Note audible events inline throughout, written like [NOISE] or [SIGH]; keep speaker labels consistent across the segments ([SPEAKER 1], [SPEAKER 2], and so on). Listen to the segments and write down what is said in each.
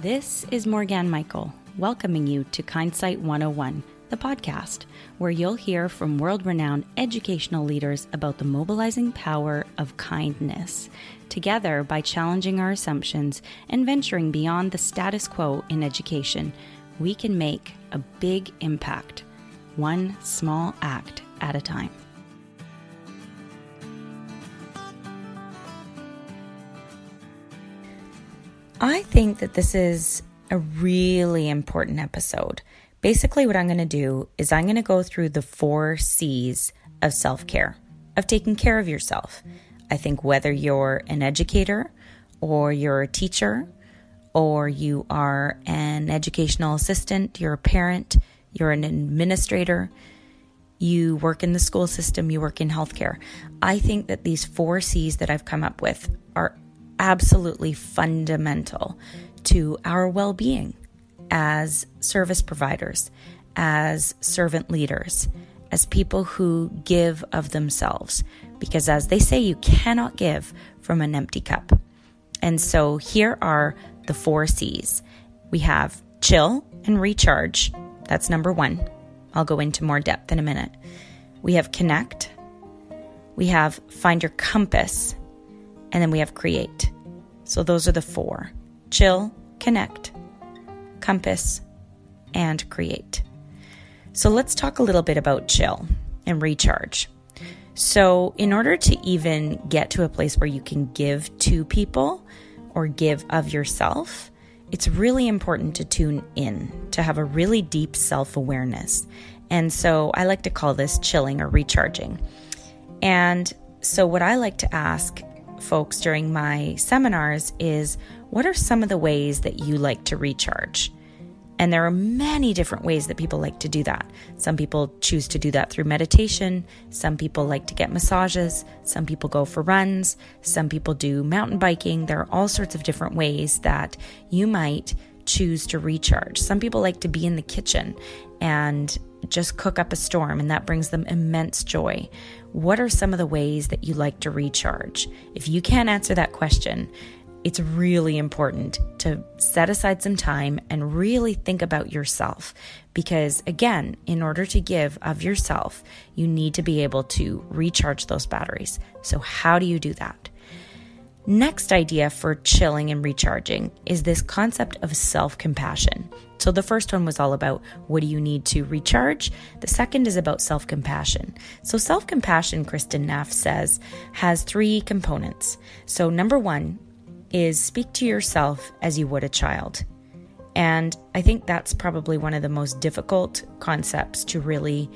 [SPEAKER 1] This is Morgan Michael, welcoming you to Kindsight 101, the podcast, where you'll hear from world renowned educational leaders about the mobilizing power of kindness. Together, by challenging our assumptions and venturing beyond the status quo in education, we can make a big impact, one small act at a time. I think that this is a really important episode. Basically, what I'm going to do is I'm going to go through the four C's of self care, of taking care of yourself. I think whether you're an educator or you're a teacher or you are an educational assistant, you're a parent, you're an administrator, you work in the school system, you work in healthcare. I think that these four C's that I've come up with are absolutely fundamental to our well being as service providers, as servant leaders, as people who give of themselves. Because as they say, you cannot give from an empty cup. And so here are the four C's we have chill and recharge. That's number one. I'll go into more depth in a minute. We have connect. We have find your compass. And then we have create. So those are the four chill, connect, compass, and create. So let's talk a little bit about chill and recharge. So, in order to even get to a place where you can give to people or give of yourself, it's really important to tune in, to have a really deep self awareness. And so, I like to call this chilling or recharging. And so, what I like to ask folks during my seminars is what are some of the ways that you like to recharge? And there are many different ways that people like to do that. Some people choose to do that through meditation. Some people like to get massages. Some people go for runs. Some people do mountain biking. There are all sorts of different ways that you might choose to recharge. Some people like to be in the kitchen and just cook up a storm, and that brings them immense joy. What are some of the ways that you like to recharge? If you can't answer that question, it's really important to set aside some time and really think about yourself. Because again, in order to give of yourself, you need to be able to recharge those batteries. So, how do you do that? Next idea for chilling and recharging is this concept of self compassion. So, the first one was all about what do you need to recharge? The second is about self compassion. So, self compassion, Kristin Neff says, has three components. So, number one is speak to yourself as you would a child. And I think that's probably one of the most difficult concepts to really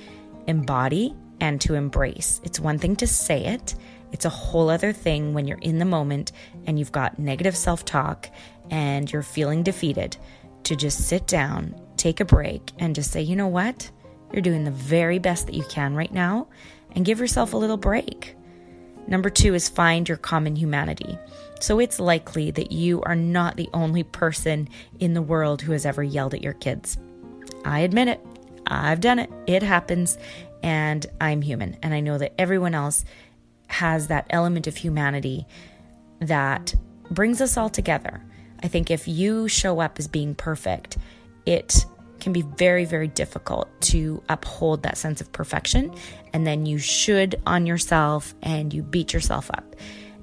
[SPEAKER 1] embody and to embrace. It's one thing to say it, it's a whole other thing when you're in the moment and you've got negative self talk and you're feeling defeated to just sit down, take a break, and just say, you know what? You're doing the very best that you can right now and give yourself a little break. Number two is find your common humanity. So it's likely that you are not the only person in the world who has ever yelled at your kids. I admit it. I've done it. It happens. And I'm human. And I know that everyone else has that element of humanity that brings us all together. I think if you show up as being perfect, it can be very, very difficult to uphold that sense of perfection. And then you should on yourself and you beat yourself up.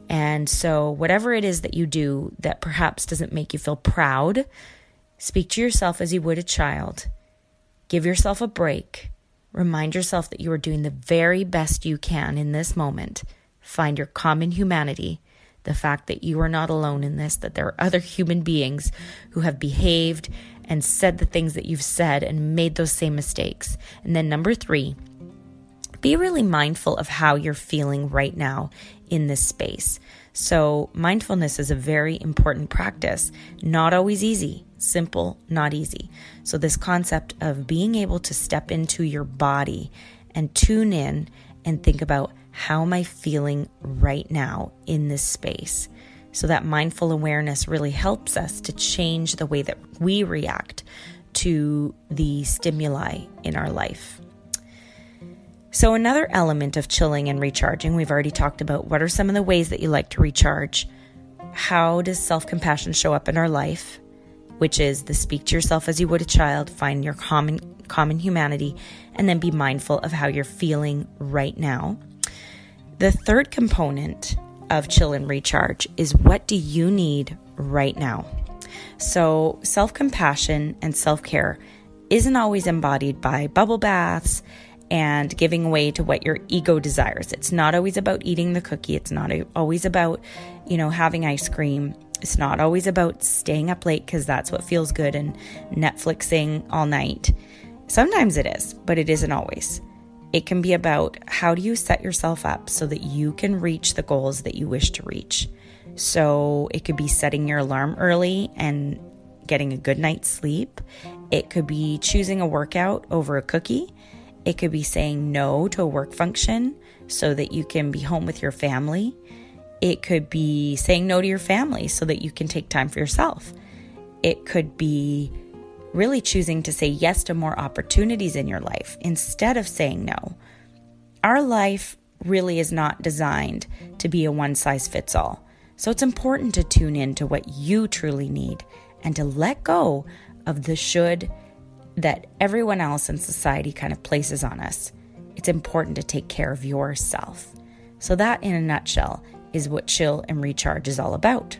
[SPEAKER 1] And so, whatever it is that you do that perhaps doesn't make you feel proud, speak to yourself as you would a child. Give yourself a break Remind yourself that you are doing the very best you can in this moment. Find your common humanity, the fact that you are not alone in this, that there are other human beings who have behaved and said the things that you've said and made those same mistakes. And then, number three, be really mindful of how you're feeling right now in this space. So, mindfulness is a very important practice, not always easy, simple, not easy. So, this concept of being able to step into your body and tune in and think about how am I feeling right now in this space. So, that mindful awareness really helps us to change the way that we react to the stimuli in our life. So, another element of chilling and recharging, we've already talked about what are some of the ways that you like to recharge. How does self compassion show up in our life? which is the speak to yourself as you would a child, find your common common humanity, and then be mindful of how you're feeling right now. The third component of chill and recharge is what do you need right now? So, self compassion and self care isn't always embodied by bubble baths and giving way to what your ego desires. It's not always about eating the cookie, it's not always about, you know, having ice cream. It's not always about staying up late because that's what feels good and Netflixing all night. Sometimes it is, but it isn't always. It can be about how do you set yourself up so that you can reach the goals that you wish to reach. So it could be setting your alarm early and getting a good night's sleep. It could be choosing a workout over a cookie. It could be saying no to a work function so that you can be home with your family. It could be saying no to your family so that you can take time for yourself. It could be really choosing to say yes to more opportunities in your life instead of saying no. Our life really is not designed to be a one size fits all. So it's important to tune in to what you truly need and to let go of the should that everyone else in society kind of places on us. It's important to take care of yourself. So, that in a nutshell is what chill and recharge is all about.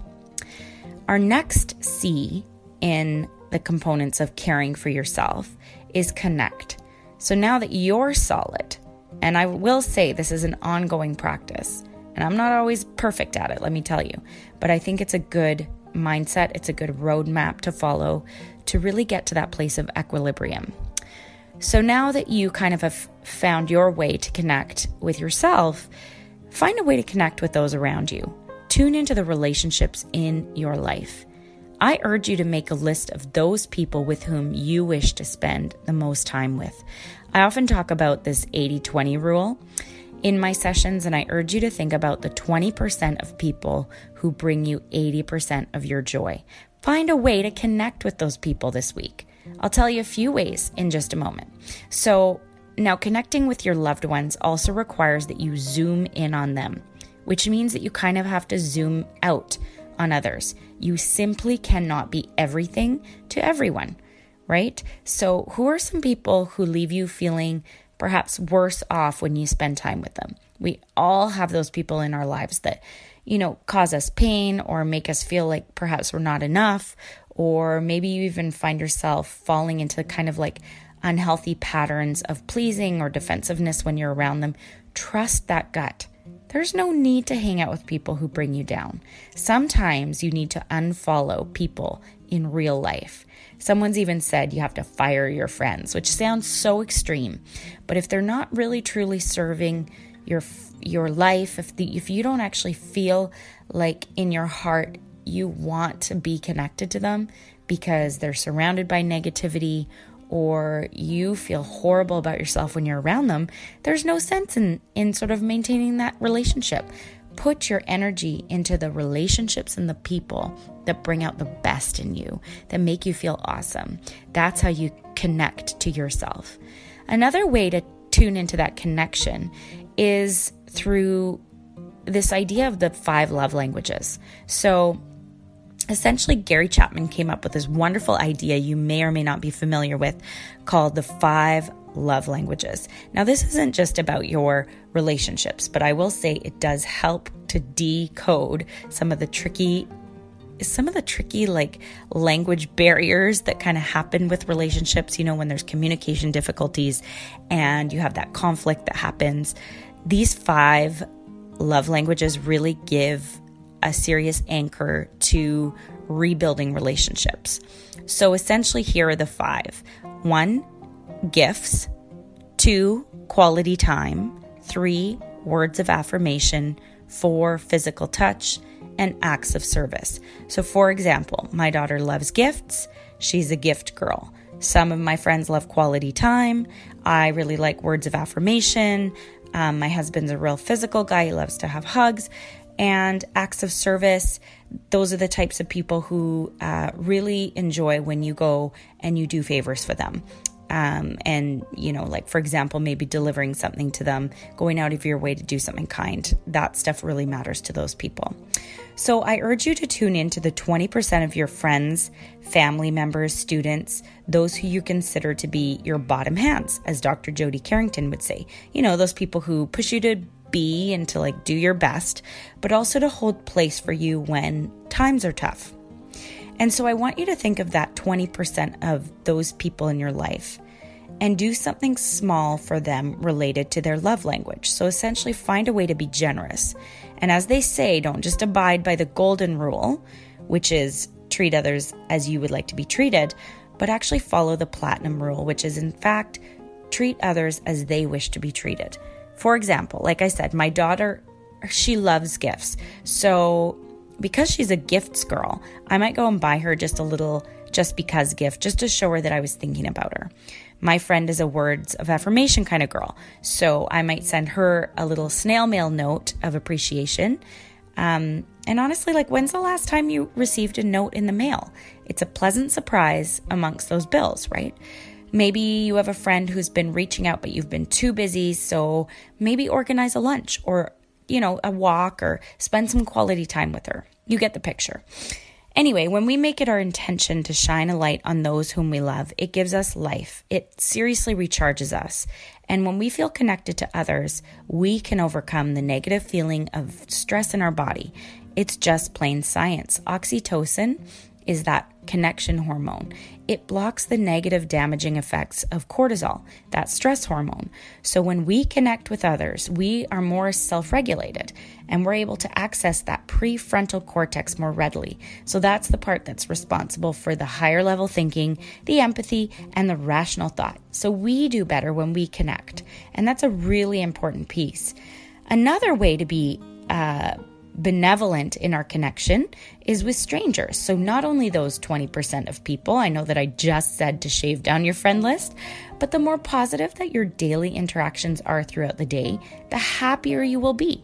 [SPEAKER 1] Our next C in the components of caring for yourself is connect. So now that you're solid, and I will say this is an ongoing practice, and I'm not always perfect at it, let me tell you, but I think it's a good mindset, it's a good roadmap to follow to really get to that place of equilibrium. So now that you kind of have found your way to connect with yourself, find a way to connect with those around you. Tune into the relationships in your life. I urge you to make a list of those people with whom you wish to spend the most time with. I often talk about this 80 20 rule in my sessions, and I urge you to think about the 20% of people who bring you 80% of your joy. Find a way to connect with those people this week. I'll tell you a few ways in just a moment. So, now connecting with your loved ones also requires that you zoom in on them, which means that you kind of have to zoom out on others. You simply cannot be everything to everyone, right? So, who are some people who leave you feeling perhaps worse off when you spend time with them? We all have those people in our lives that, you know, cause us pain or make us feel like perhaps we're not enough, or maybe you even find yourself falling into kind of like unhealthy patterns of pleasing or defensiveness when you're around them. Trust that gut. There's no need to hang out with people who bring you down. Sometimes you need to unfollow people in real life. Someone's even said you have to fire your friends, which sounds so extreme. But if they're not really truly serving your your life, if the, if you don't actually feel like in your heart you want to be connected to them because they're surrounded by negativity or you feel horrible about yourself when you're around them, there's no sense in, in sort of maintaining that relationship. Put your energy into the relationships and the people that bring out the best in you, that make you feel awesome. That's how you connect to yourself. Another way to tune into that connection is through this idea of the five love languages. So, essentially, Gary Chapman came up with this wonderful idea you may or may not be familiar with called the five love languages. Now, this isn't just about your relationships, but I will say it does help to decode some of the tricky some of the tricky like language barriers that kind of happen with relationships, you know, when there's communication difficulties and you have that conflict that happens. These five love languages really give a serious anchor to rebuilding relationships. So essentially, here are the five one, gifts, two, quality time, three, words of affirmation, four, physical touch, and acts of service. So, for example, my daughter loves gifts, she's a gift girl. Some of my friends love quality time. I really like words of affirmation. Um, my husband's a real physical guy, he loves to have hugs and acts of service. Those are the types of people who uh, really enjoy when you go and you do favors for them. um, and you know like for example maybe delivering something to them going out of your way to do something kind that stuff really matters to those people so i urge you to tune in to the 20% of your friends family members students those who you consider to be your bottom hands as dr jody carrington would say you know those people who push you to be and to like do your best but also to hold place for you when times are tough and so I want you to think of that 20% of those people in your life and do something small for them related to their love language. So essentially, find a way to be generous. And as they say, don't just abide by the golden rule, which is treat others as you would like to be treated, but actually follow the platinum rule, which is in fact treat others as they wish to be treated. For example, like I said, my daughter, she loves gifts. So because she's a gifts girl, I might go and buy her just a little just because gift, just to show her that I was thinking about her. My friend is a words of affirmation kind of girl, so I might send her a little snail mail note of appreciation. Um, and honestly, like, when's the last time you received a note in the mail? It's a pleasant surprise amongst those bills, right? Maybe you have a friend who's been reaching out, but you've been too busy, so maybe organize a lunch or you know, a walk or spend some quality time with her. You get the picture. Anyway, when we make it our intention to shine a light on those whom we love, it gives us life. It seriously recharges us. And when we feel connected to others, we can overcome the negative feeling of stress in our body. It's just plain science. Oxytocin is that connection hormone. It blocks the negative damaging effects of cortisol, that stress hormone. So when we connect with others, we are more self regulated and we're able to access that prefrontal cortex more readily. So that's the part that's responsible for the higher level thinking, the empathy, and the rational thought. So we do better when we connect. And that's a really important piece. Another way to be uh, benevolent in our connection is with strangers. So, not only those 20% of people, I know that I just said to shave down your friend list, but the more positive that your daily interactions are throughout the day, the happier you will be.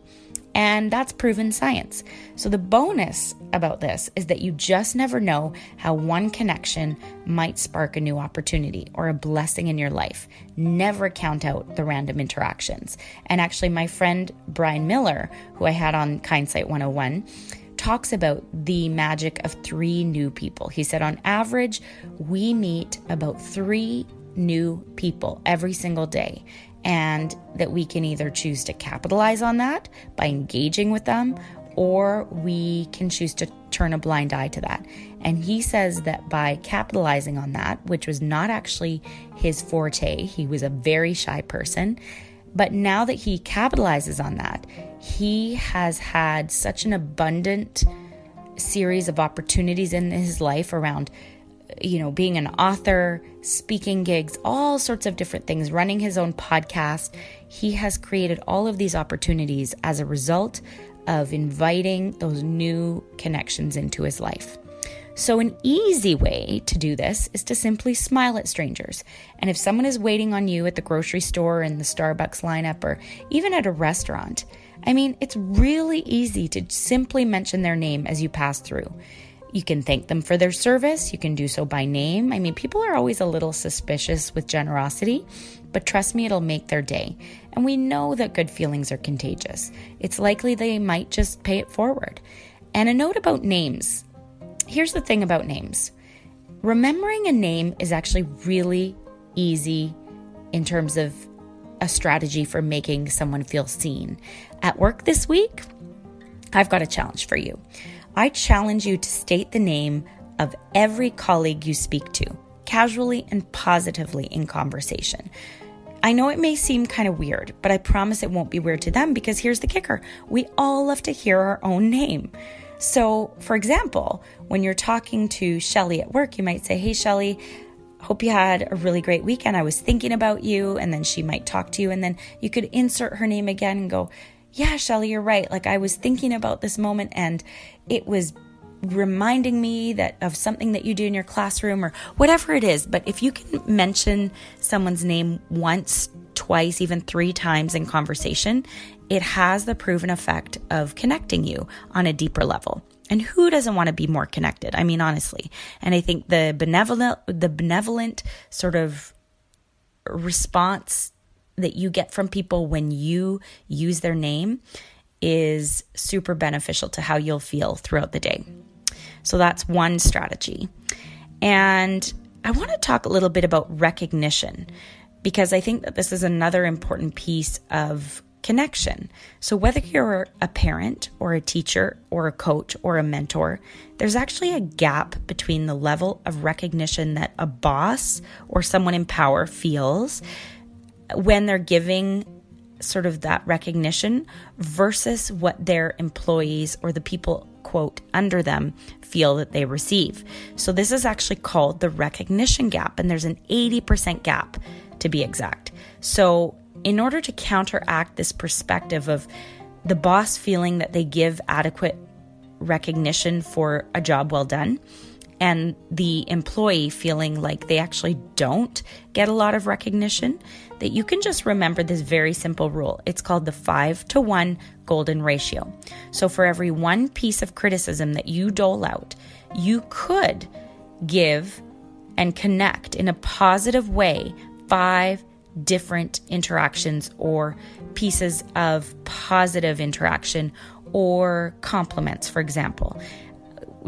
[SPEAKER 1] And that's proven science. So, the bonus about this is that you just never know how one connection might spark a new opportunity or a blessing in your life. Never count out the random interactions. And actually, my friend Brian Miller, who I had on Kindsight 101, talks about the magic of three new people. He said, on average, we meet about three new people every single day and that we can either choose to capitalize on that by engaging with them or we can choose to turn a blind eye to that. And he says that by capitalizing on that, which was not actually his forte, he was a very shy person. But now that he capitalizes on that, he has had such an abundant series of opportunities in his life around you know, being an author, speaking gigs, all sorts of different things, running his own podcast. He has created all of these opportunities as a result of inviting those new connections into his life. So, an easy way to do this is to simply smile at strangers. And if someone is waiting on you at the grocery store, in the Starbucks lineup, or even at a restaurant, I mean, it's really easy to simply mention their name as you pass through. You can thank them for their service. You can do so by name. I mean, people are always a little suspicious with generosity, but trust me, it'll make their day. And we know that good feelings are contagious. It's likely they might just pay it forward. And a note about names. Here's the thing about names remembering a name is actually really easy in terms of a strategy for making someone feel seen. At work this week, I've got a challenge for you. I challenge you to state the name of every colleague you speak to, casually and positively in conversation. I know it may seem kind of weird, but I promise it won't be weird to them because here's the kicker we all love to hear our own name. So, for example, when you're talking to Shelly at work, you might say, Hey, Shelly, hope you had a really great weekend. I was thinking about you. And then she might talk to you, and then you could insert her name again and go, yeah, Shelly, you're right. Like I was thinking about this moment and it was reminding me that of something that you do in your classroom or whatever it is. But if you can mention someone's name once, twice, even three times in conversation, it has the proven effect of connecting you on a deeper level. And who doesn't want to be more connected? I mean, honestly. And I think the benevolent, the benevolent sort of response that you get from people when you use their name is super beneficial to how you'll feel throughout the day. So that's one strategy. And I want to talk a little bit about recognition because I think that this is another important piece of connection. So, whether you're a parent or a teacher or a coach or a mentor, there's actually a gap between the level of recognition that a boss or someone in power feels when they're giving sort of that recognition versus what their employees or the people, quote, under them feel that they receive. So, this is actually called the recognition gap, and there's an 80% gap to be exact. So, in order to counteract this perspective of the boss feeling that they give adequate recognition for a job well done, and the employee feeling like they actually don't get a lot of recognition, that you can just remember this very simple rule. It's called the five to one golden ratio. So, for every one piece of criticism that you dole out, you could give and connect in a positive way five different interactions or pieces of positive interaction or compliments, for example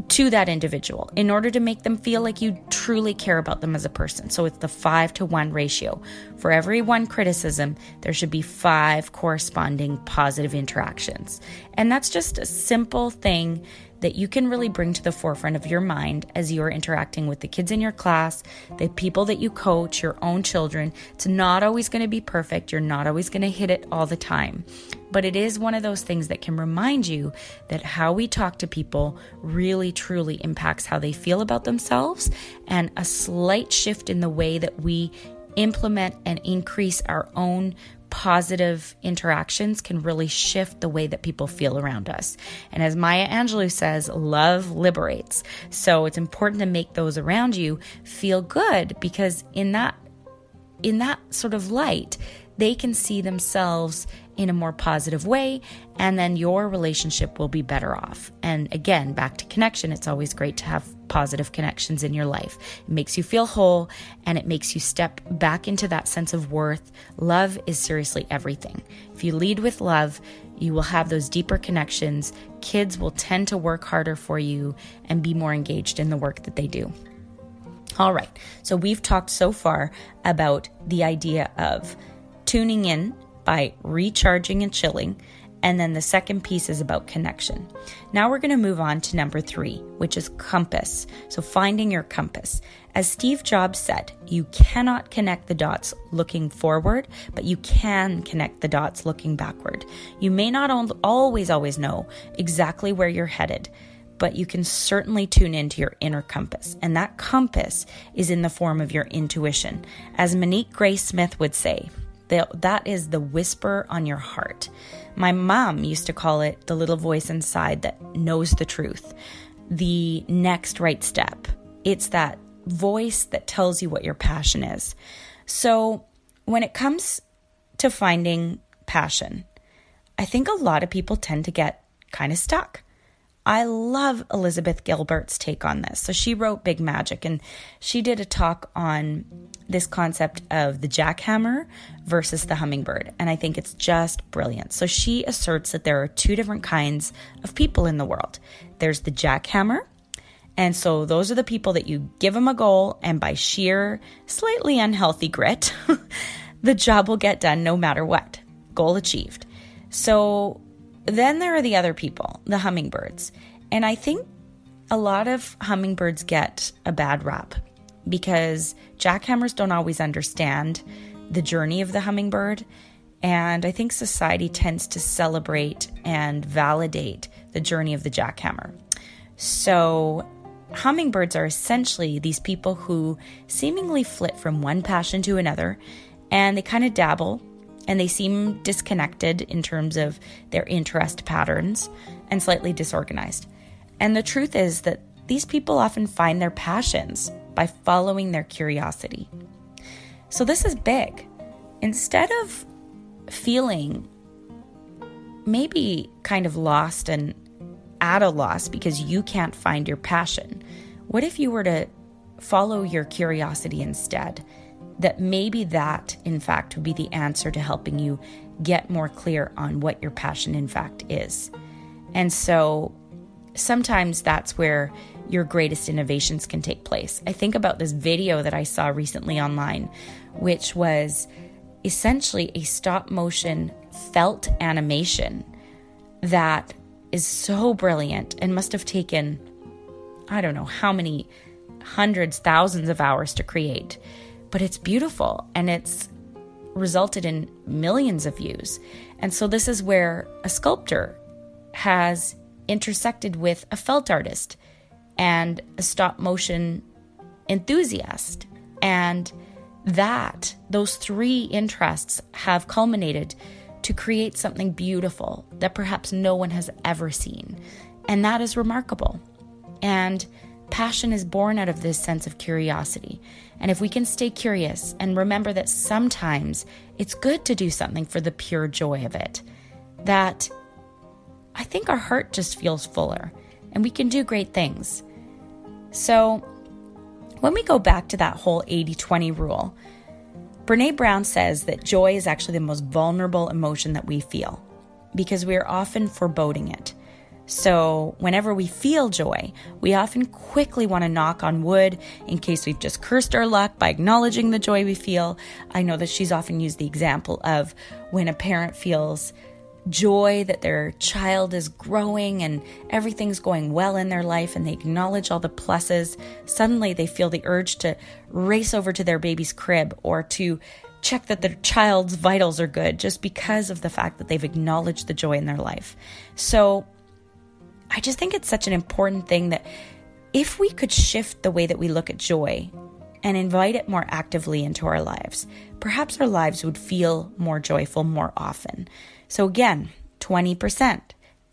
[SPEAKER 1] to that individual in order to make them feel like you truly care about them as a person. So it's the five to one ratio. For every one criticism, there should be five corresponding positive interactions. And that's just a simple thing that you can really bring to the forefront of your mind as you're interacting with the kids in your class, the people that you coach, your own children. It's not always going to be perfect. You're not always going to hit it all the time. But it is one of those things that can remind you that how we talk to people really truly impacts how they feel about themselves, and a slight shift in the way that we implement and increase our own positive interactions can really shift the way that people feel around us. And as Maya Angelou says, love liberates. So it's important to make those around you feel good because in that in that sort of light, they can see themselves in a more positive way, and then your relationship will be better off. And again, back to connection, it's always great to have positive connections in your life. It makes you feel whole and it makes you step back into that sense of worth. Love is seriously everything. If you lead with love, you will have those deeper connections. Kids will tend to work harder for you and be more engaged in the work that they do. All right, so we've talked so far about the idea of tuning in by recharging and chilling. And then the second piece is about connection. Now we're going to move on to number three, which is compass. So finding your compass. As Steve Jobs said, you cannot connect the dots looking forward, but you can connect the dots looking backward. You may not always, always know exactly where you're headed, but you can certainly tune into your inner compass. And that compass is in the form of your intuition. As Monique Gray Smith would say, that is the whisper on your heart. My mom used to call it the little voice inside that knows the truth, the next right step. It's that voice that tells you what your passion is. So, when it comes to finding passion, I think a lot of people tend to get kind of stuck. I love Elizabeth Gilbert's take on this. So she wrote Big Magic and she did a talk on this concept of the jackhammer versus the hummingbird. And I think it's just brilliant. So she asserts that there are two different kinds of people in the world there's the jackhammer. And so those are the people that you give them a goal, and by sheer, slightly unhealthy grit, [LAUGHS] the job will get done no matter what. Goal achieved. So then there are the other people, the hummingbirds. And I think a lot of hummingbirds get a bad rap because jackhammers don't always understand the journey of the hummingbird. And I think society tends to celebrate and validate the journey of the jackhammer. So, hummingbirds are essentially these people who seemingly flit from one passion to another and they kind of dabble and they seem disconnected in terms of their interest patterns and slightly disorganized. And the truth is that these people often find their passions by following their curiosity. So, this is big. Instead of feeling maybe kind of lost and at a loss because you can't find your passion, what if you were to follow your curiosity instead that maybe that, in fact, would be the answer to helping you get more clear on what your passion, in fact, is. And so sometimes that's where your greatest innovations can take place. I think about this video that I saw recently online, which was essentially a stop motion felt animation that is so brilliant and must have taken, I don't know how many hundreds, thousands of hours to create. But it's beautiful and it's resulted in millions of views. And so, this is where a sculptor has intersected with a felt artist and a stop motion enthusiast. And that, those three interests have culminated to create something beautiful that perhaps no one has ever seen. And that is remarkable. And passion is born out of this sense of curiosity. And if we can stay curious and remember that sometimes it's good to do something for the pure joy of it, that I think our heart just feels fuller and we can do great things. So, when we go back to that whole 80 20 rule, Brene Brown says that joy is actually the most vulnerable emotion that we feel because we are often foreboding it. So, whenever we feel joy, we often quickly want to knock on wood in case we've just cursed our luck by acknowledging the joy we feel. I know that she's often used the example of when a parent feels joy that their child is growing and everything's going well in their life and they acknowledge all the pluses, suddenly they feel the urge to race over to their baby's crib or to check that their child's vitals are good just because of the fact that they've acknowledged the joy in their life. So I just think it's such an important thing that if we could shift the way that we look at joy and invite it more actively into our lives, perhaps our lives would feel more joyful more often. So again, 20%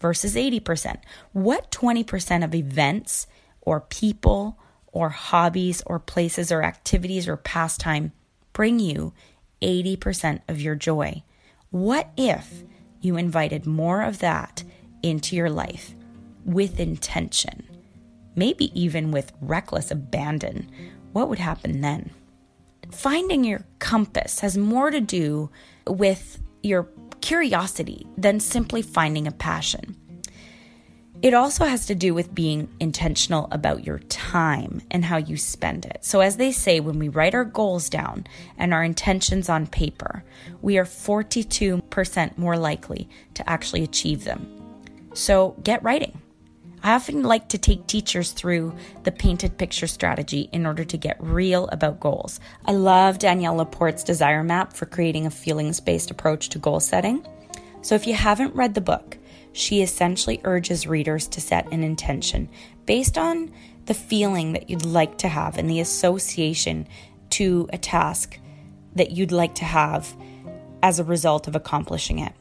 [SPEAKER 1] versus 80%. What 20% of events or people or hobbies or places or activities or pastime bring you 80% of your joy? What if you invited more of that into your life with intention? Maybe even with reckless abandon. What would happen then? Finding your compass has more to do with your curiosity than simply finding a passion. It also has to do with being intentional about your time and how you spend it. So, as they say, when we write our goals down and our intentions on paper, we are 42% more likely to actually achieve them. So, get writing. I often like to take teachers through the painted picture strategy in order to get real about goals. I love Danielle Laporte's desire map for creating a feelings based approach to goal setting. So if you haven't read the book, she essentially urges readers to set an intention based on the feeling that you'd like to have and the association to a task that you'd like to have as a result of accomplishing it.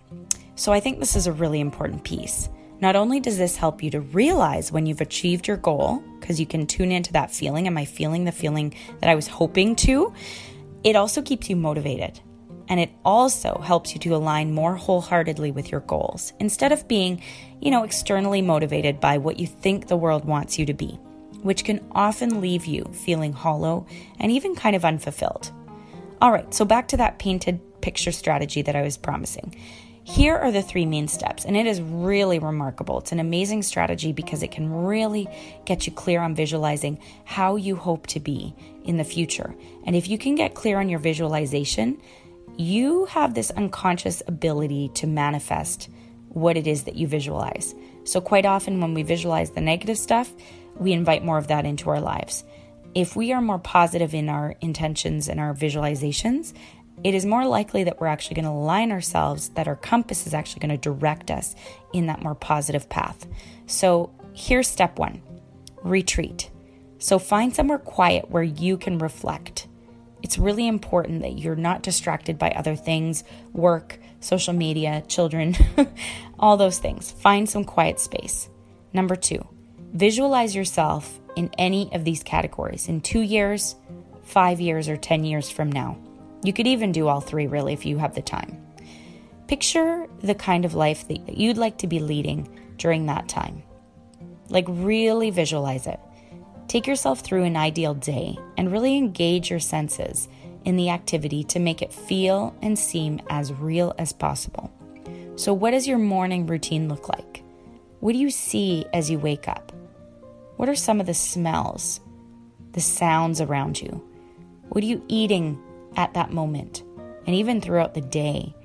[SPEAKER 1] So I think this is a really important piece. Not only does this help you to realize when you've achieved your goal, because you can tune into that feeling, am I feeling the feeling that I was hoping to? It also keeps you motivated. And it also helps you to align more wholeheartedly with your goals instead of being, you know, externally motivated by what you think the world wants you to be, which can often leave you feeling hollow and even kind of unfulfilled. All right, so back to that painted picture strategy that I was promising. Here are the three main steps, and it is really remarkable. It's an amazing strategy because it can really get you clear on visualizing how you hope to be in the future. And if you can get clear on your visualization, you have this unconscious ability to manifest what it is that you visualize. So, quite often, when we visualize the negative stuff, we invite more of that into our lives. If we are more positive in our intentions and our visualizations, it is more likely that we're actually going to align ourselves, that our compass is actually going to direct us in that more positive path. So here's step one retreat. So find somewhere quiet where you can reflect. It's really important that you're not distracted by other things, work, social media, children, [LAUGHS] all those things. Find some quiet space. Number two, visualize yourself in any of these categories in two years, five years, or 10 years from now. You could even do all three, really, if you have the time. Picture the kind of life that you'd like to be leading during that time. Like, really visualize it. Take yourself through an ideal day and really engage your senses in the activity to make it feel and seem as real as possible. So, what does your morning routine look like? What do you see as you wake up? What are some of the smells, the sounds around you? What are you eating at that moment and even throughout the day?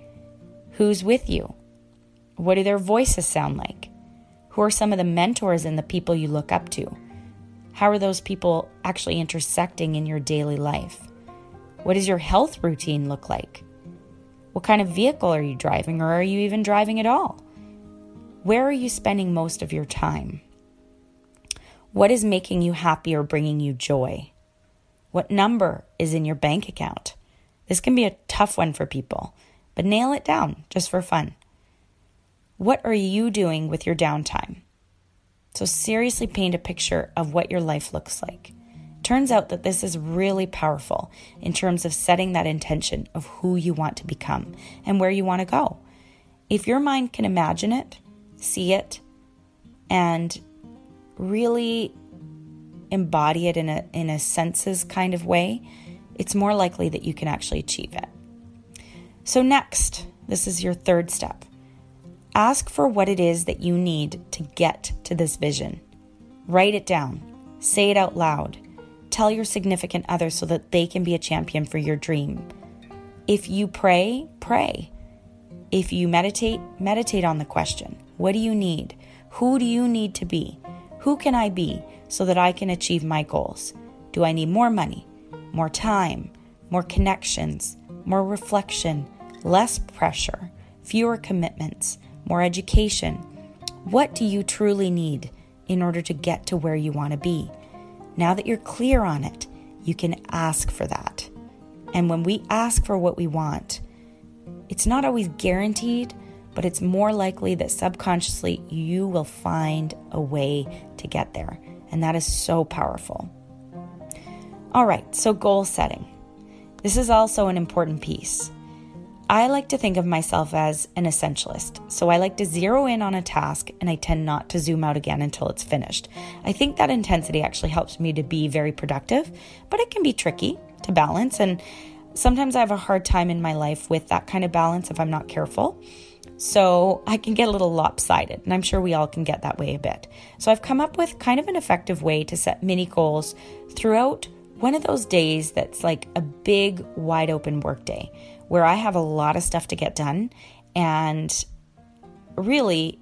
[SPEAKER 1] Who's with you? What do their voices sound like? Who are some of the mentors and the people you look up to? How are those people actually intersecting in your daily life? What does your health routine look like? What kind of vehicle are you driving, or are you even driving at all? Where are you spending most of your time? What is making you happy or bringing you joy? What number is in your bank account? This can be a tough one for people, but nail it down just for fun. What are you doing with your downtime? So, seriously paint a picture of what your life looks like. Turns out that this is really powerful in terms of setting that intention of who you want to become and where you want to go. If your mind can imagine it, see it, and really embody it in a in a senses kind of way, it's more likely that you can actually achieve it. So next, this is your third step. Ask for what it is that you need to get to this vision. Write it down. Say it out loud. Tell your significant other so that they can be a champion for your dream. If you pray, pray. If you meditate, meditate on the question What do you need? Who do you need to be? Who can I be so that I can achieve my goals? Do I need more money, more time, more connections, more reflection, less pressure, fewer commitments, more education? What do you truly need in order to get to where you want to be? Now that you're clear on it, you can ask for that. And when we ask for what we want, it's not always guaranteed, but it's more likely that subconsciously you will find a way to get there. And that is so powerful. All right, so goal setting. This is also an important piece. I like to think of myself as an essentialist. So I like to zero in on a task and I tend not to zoom out again until it's finished. I think that intensity actually helps me to be very productive, but it can be tricky to balance. And sometimes I have a hard time in my life with that kind of balance if I'm not careful. So I can get a little lopsided, and I'm sure we all can get that way a bit. So I've come up with kind of an effective way to set mini goals throughout one of those days that's like a big, wide open work day where I have a lot of stuff to get done and really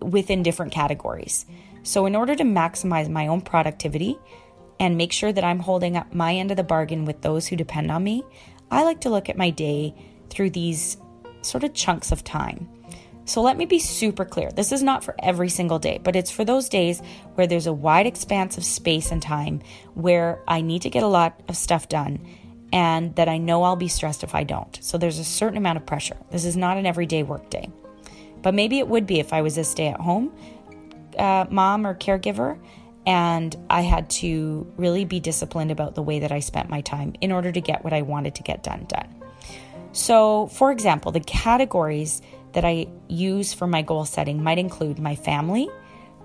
[SPEAKER 1] within different categories. So, in order to maximize my own productivity and make sure that I'm holding up my end of the bargain with those who depend on me, I like to look at my day through these sort of chunks of time. So let me be super clear. This is not for every single day, but it's for those days where there's a wide expanse of space and time where I need to get a lot of stuff done and that I know I'll be stressed if I don't. So there's a certain amount of pressure. This is not an everyday work day. But maybe it would be if I was a stay at home uh, mom or caregiver and I had to really be disciplined about the way that I spent my time in order to get what I wanted to get done done. So, for example, the categories that I use for my goal setting might include my family,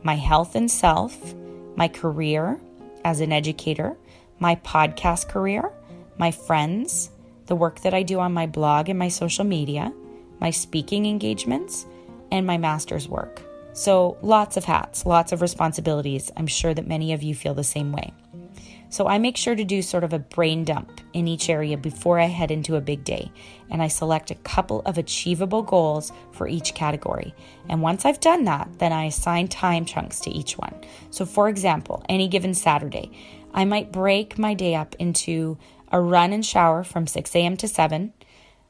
[SPEAKER 1] my health and self, my career as an educator, my podcast career, my friends, the work that I do on my blog and my social media, my speaking engagements, and my master's work. So, lots of hats, lots of responsibilities. I'm sure that many of you feel the same way. So, I make sure to do sort of a brain dump in each area before I head into a big day, and I select a couple of achievable goals for each category. And once I've done that, then I assign time chunks to each one. So, for example, any given Saturday, I might break my day up into a run and shower from 6 a.m. to 7,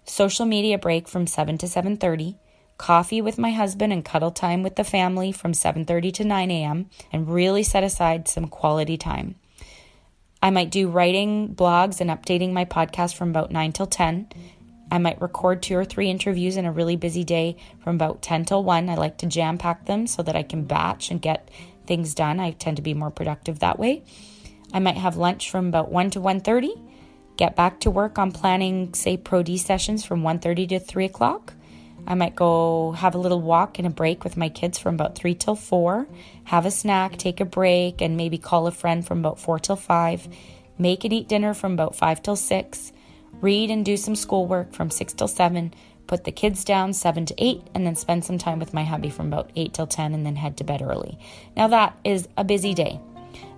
[SPEAKER 1] social media break from 7 to 7:30, coffee with my husband and cuddle time with the family from 7:30 to 9 a.m. and really set aside some quality time. I might do writing blogs and updating my podcast from about 9 till 10. I might record two or three interviews in a really busy day from about 10 till 1. I like to jam pack them so that I can batch and get things done. I tend to be more productive that way. I might have lunch from about 1 to 1:30 get back to work on planning, say, Pro D sessions from 1.30 to 3 o'clock. I might go have a little walk and a break with my kids from about 3 till 4, have a snack, take a break, and maybe call a friend from about 4 till 5, make and eat dinner from about 5 till 6, read and do some schoolwork from 6 till 7, put the kids down 7 to 8, and then spend some time with my hubby from about 8 till 10 and then head to bed early. Now, that is a busy day,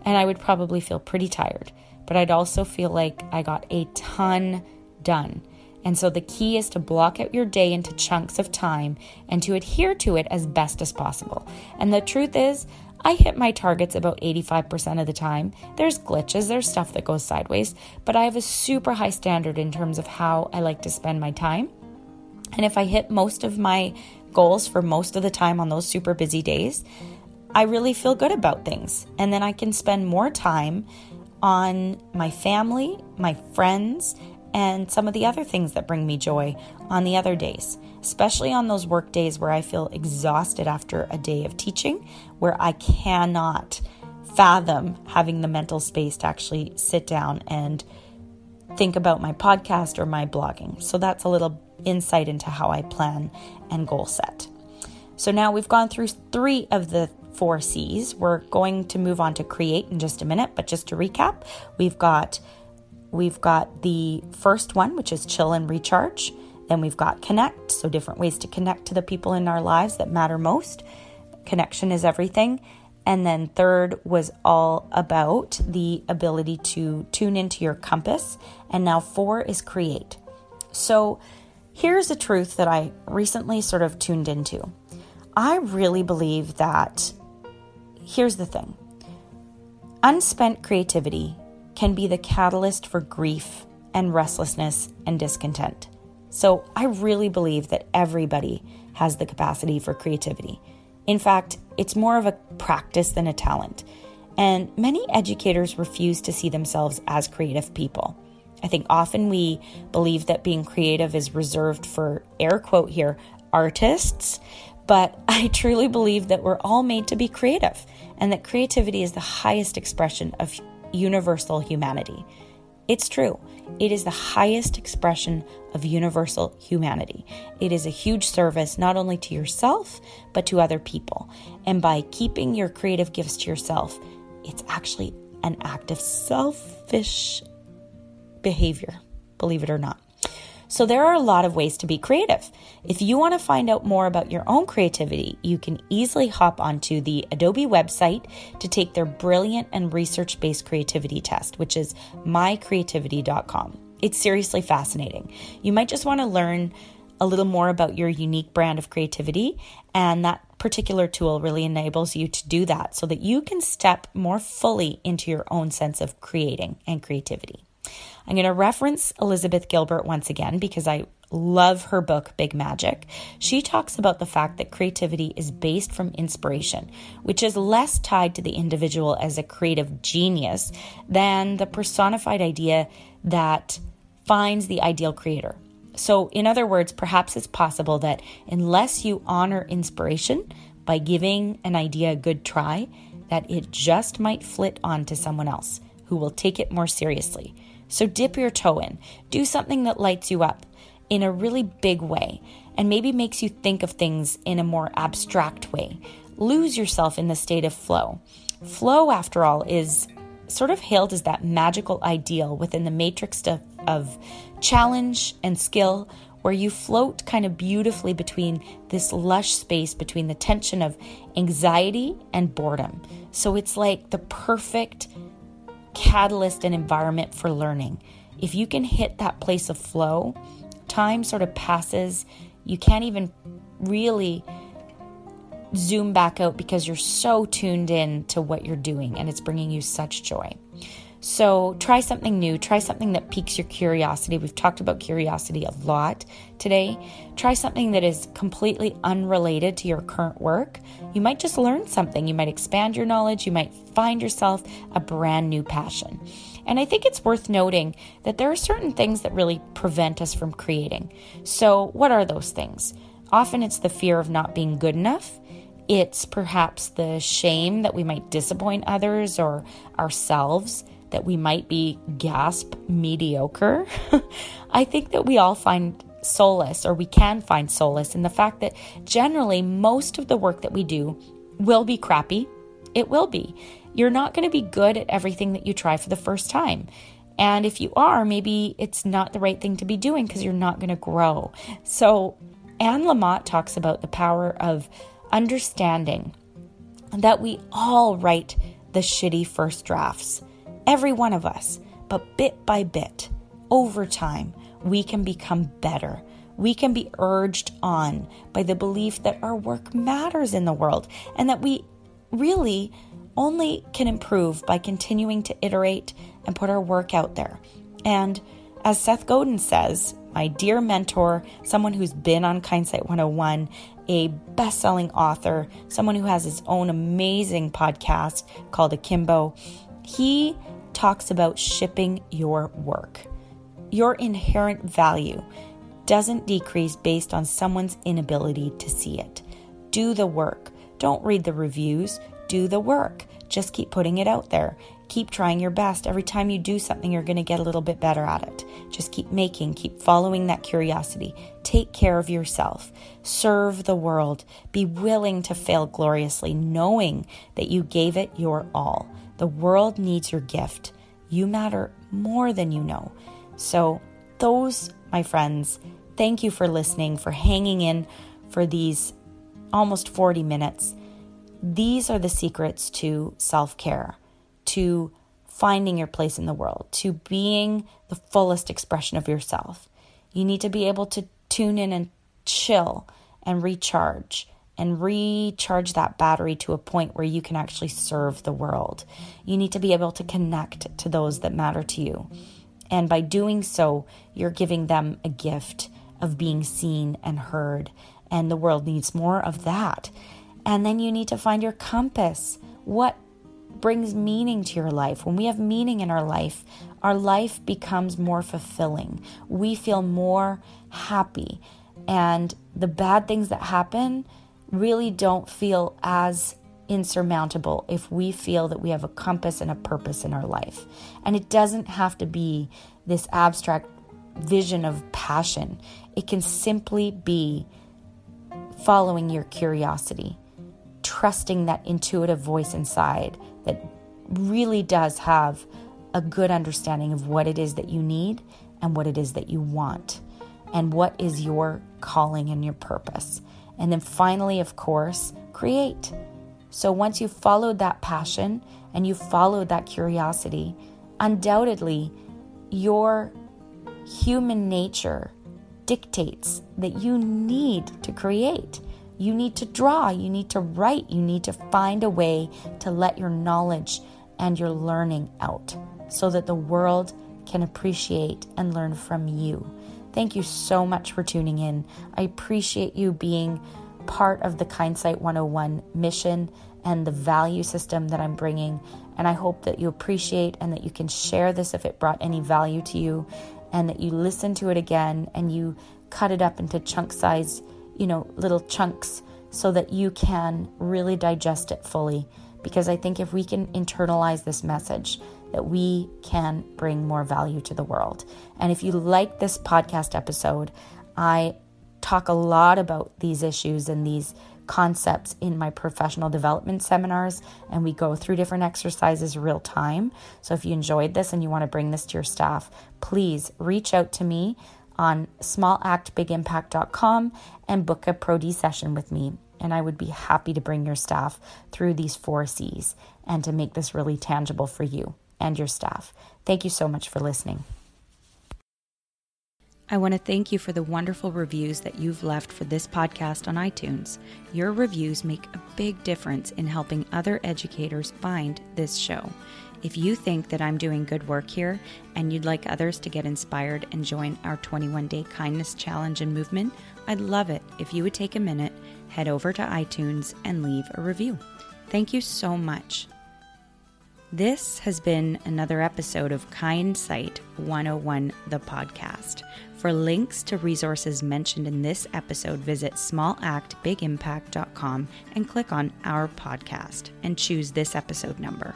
[SPEAKER 1] and I would probably feel pretty tired, but I'd also feel like I got a ton done. And so the key is to block out your day into chunks of time and to adhere to it as best as possible. And the truth is, I hit my targets about 85% of the time. There's glitches, there's stuff that goes sideways, but I have a super high standard in terms of how I like to spend my time. And if I hit most of my goals for most of the time on those super busy days, I really feel good about things. And then I can spend more time on my family, my friends, and some of the other things that bring me joy on the other days, especially on those work days where I feel exhausted after a day of teaching, where I cannot fathom having the mental space to actually sit down and think about my podcast or my blogging. So that's a little insight into how I plan and goal set. So now we've gone through three of the four C's. We're going to move on to create in just a minute, but just to recap, we've got We've got the first one, which is chill and recharge. Then we've got connect, so different ways to connect to the people in our lives that matter most. Connection is everything. And then third was all about the ability to tune into your compass. And now four is create. So here's a truth that I recently sort of tuned into. I really believe that here's the thing unspent creativity can be the catalyst for grief and restlessness and discontent. So I really believe that everybody has the capacity for creativity. In fact, it's more of a practice than a talent. And many educators refuse to see themselves as creative people. I think often we believe that being creative is reserved for, air quote here, artists, but [LAUGHS] I truly believe that we're all made to be creative and that creativity is the highest expression of universal humanity. It's true. It is the highest expression of universal humanity. It is a huge service not only to yourself, but to other people. And by keeping your creative gifts to yourself, it's actually an act of selfish behavior, believe it or not. So there are a lot of ways to be creative. If you want to find out more about your own creativity, you can easily hop onto the Adobe website to take their brilliant and research based creativity test, which is mycreativity.com. It's seriously fascinating. You might just want to learn a little more about your unique brand of creativity, and that particular tool really enables you to do that so that you can step more fully into your own sense of creating and creativity. I'm going to reference Elizabeth Gilbert once again because I love her book, Big Magic. She talks about the fact that creativity is based from inspiration, which is less tied to the individual as a creative genius than the personified idea that finds the ideal creator. So, in other words, perhaps it's possible that unless you honor inspiration by giving an idea a good try, that it just might flit on to someone else who will take it more seriously so dip your toe in. Do something that lights you up in a really big way and maybe makes you think of things in a more abstract way. Lose yourself in the state of flow. Flow, after all, is sort of hailed as that magical ideal within the matrix of, of challenge and skill where you float kind of beautifully between this lush space between the tension of anxiety and boredom. So it's like the perfect catalyst and environment for learning. If you can hit that place of flow, time sort of passes. You can't even really zoom back out because you're so tuned in to what you're doing and it's bringing you such joy. So try something new, try something that piques your curiosity. We've talked about curiosity a lot today. Try something that is completely unrelated to your current work. You might just learn something, you might expand your knowledge, you might find yourself a brand new passion. And I think it's worth noting that there are certain things that really prevent us from creating. So, what are those things? Often it's the fear of not being good enough. It's perhaps the shame that we might disappoint others or ourselves that we might be gasp mediocre, [LAUGHS] I think that we all find solace or we can find solace in the fact that generally most of the work that we do will be crappy. It will be. You're not going to be good at everything that you try for the first time. And if you are, maybe it's not the right thing to be doing because you're not going to grow. So, Anne Lamott talks about the power of understanding that we all write the shitty first drafts, every one of us, but bit by bit, over time, we can become better. We can be urged on by the belief that our work matters in the world and that we really only can improve by continuing to iterate and put our work out there. And as Seth Godin says, my dear mentor, someone who's been on Kindsight 101, a best selling author, someone who has his own amazing podcast called Akimbo, he talks about shipping your work. Your inherent value doesn't decrease based on someone's inability to see it. Do the work. Don't read the reviews, do the work. Just keep putting it out there. Keep trying your best. Every time you do something, you're going to get a little bit better at it. Just keep making, keep following that curiosity. Take care of yourself. Serve the world. Be willing to fail gloriously, knowing that you gave it your all. The world needs your gift. You matter more than you know. So, those, my friends, thank you for listening, for hanging in for these almost 40 minutes. These are the secrets to self care to finding your place in the world, to being the fullest expression of yourself. You need to be able to tune in and chill and recharge and recharge that battery to a point where you can actually serve the world. You need to be able to connect to those that matter to you. And by doing so, you're giving them a gift of being seen and heard. And the world needs more of that. And then you need to find your compass. What brings meaning to your life. When we have meaning in our life, our life becomes more fulfilling. We feel more happy. And the bad things that happen really don't feel as insurmountable if we feel that we have a compass and a purpose in our life. And it doesn't have to be this abstract vision of passion, it can simply be following your curiosity, trusting that intuitive voice inside that really does have a good understanding of what it is that you need and what it is that you want and what is your calling and your purpose. And then finally, of course, create. So once you've followed that passion and you've followed that curiosity, undoubtedly your human nature dictates that you need to create. You need to draw, you need to write, you need to find a way to let your knowledge and your learning out so that the world can appreciate and learn from you. Thank you so much for tuning in. I appreciate you being part of the Kindsight 101 mission and the value system that I'm bringing. And I hope that you appreciate and that you can share this if it brought any value to you, and that you listen to it again and you cut it up into chunk size you know, little chunks so that you can really digest it fully. Because I think if we can internalize this message, that we can bring more value to the world. And if you like this podcast episode, I talk a lot about these issues and these concepts in my professional development seminars, and we go through different exercises real time. So if you enjoyed this and you want to bring this to your staff, please reach out to me on smallactbigimpact.com and book a Pro D session with me. And I would be happy to bring your staff through these four C's and to make this really tangible for you and your staff. Thank you so much for listening. I want to thank you for the wonderful reviews that you've left for this podcast on iTunes. Your reviews make a big difference in helping other educators find this show. If you think that I'm doing good work here and you'd like others to get inspired and join our 21 day kindness challenge and movement, I'd love it if you would take a minute, head over to iTunes, and leave a review. Thank you so much. This has been another episode of Kind Sight 101, the podcast. For links to resources mentioned in this episode, visit smallactbigimpact.com and click on our podcast and choose this episode number.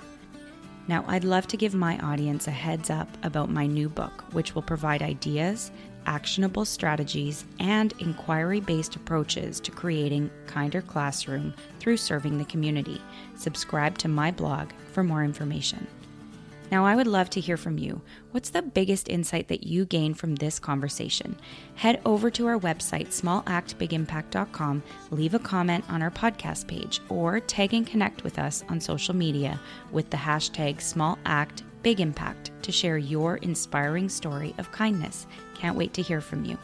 [SPEAKER 1] Now, I'd love to give my audience a heads up about my new book, which will provide ideas, actionable strategies, and inquiry based approaches to creating kinder classroom through serving the community. Subscribe to my blog for more information. Now, I would love to hear from you. What's the biggest insight that you gained from this conversation? Head over to our website, smallactbigimpact.com, leave a comment on our podcast page, or tag and connect with us on social media with the hashtag smallactbigimpact to share your inspiring story of kindness. Can't wait to hear from you.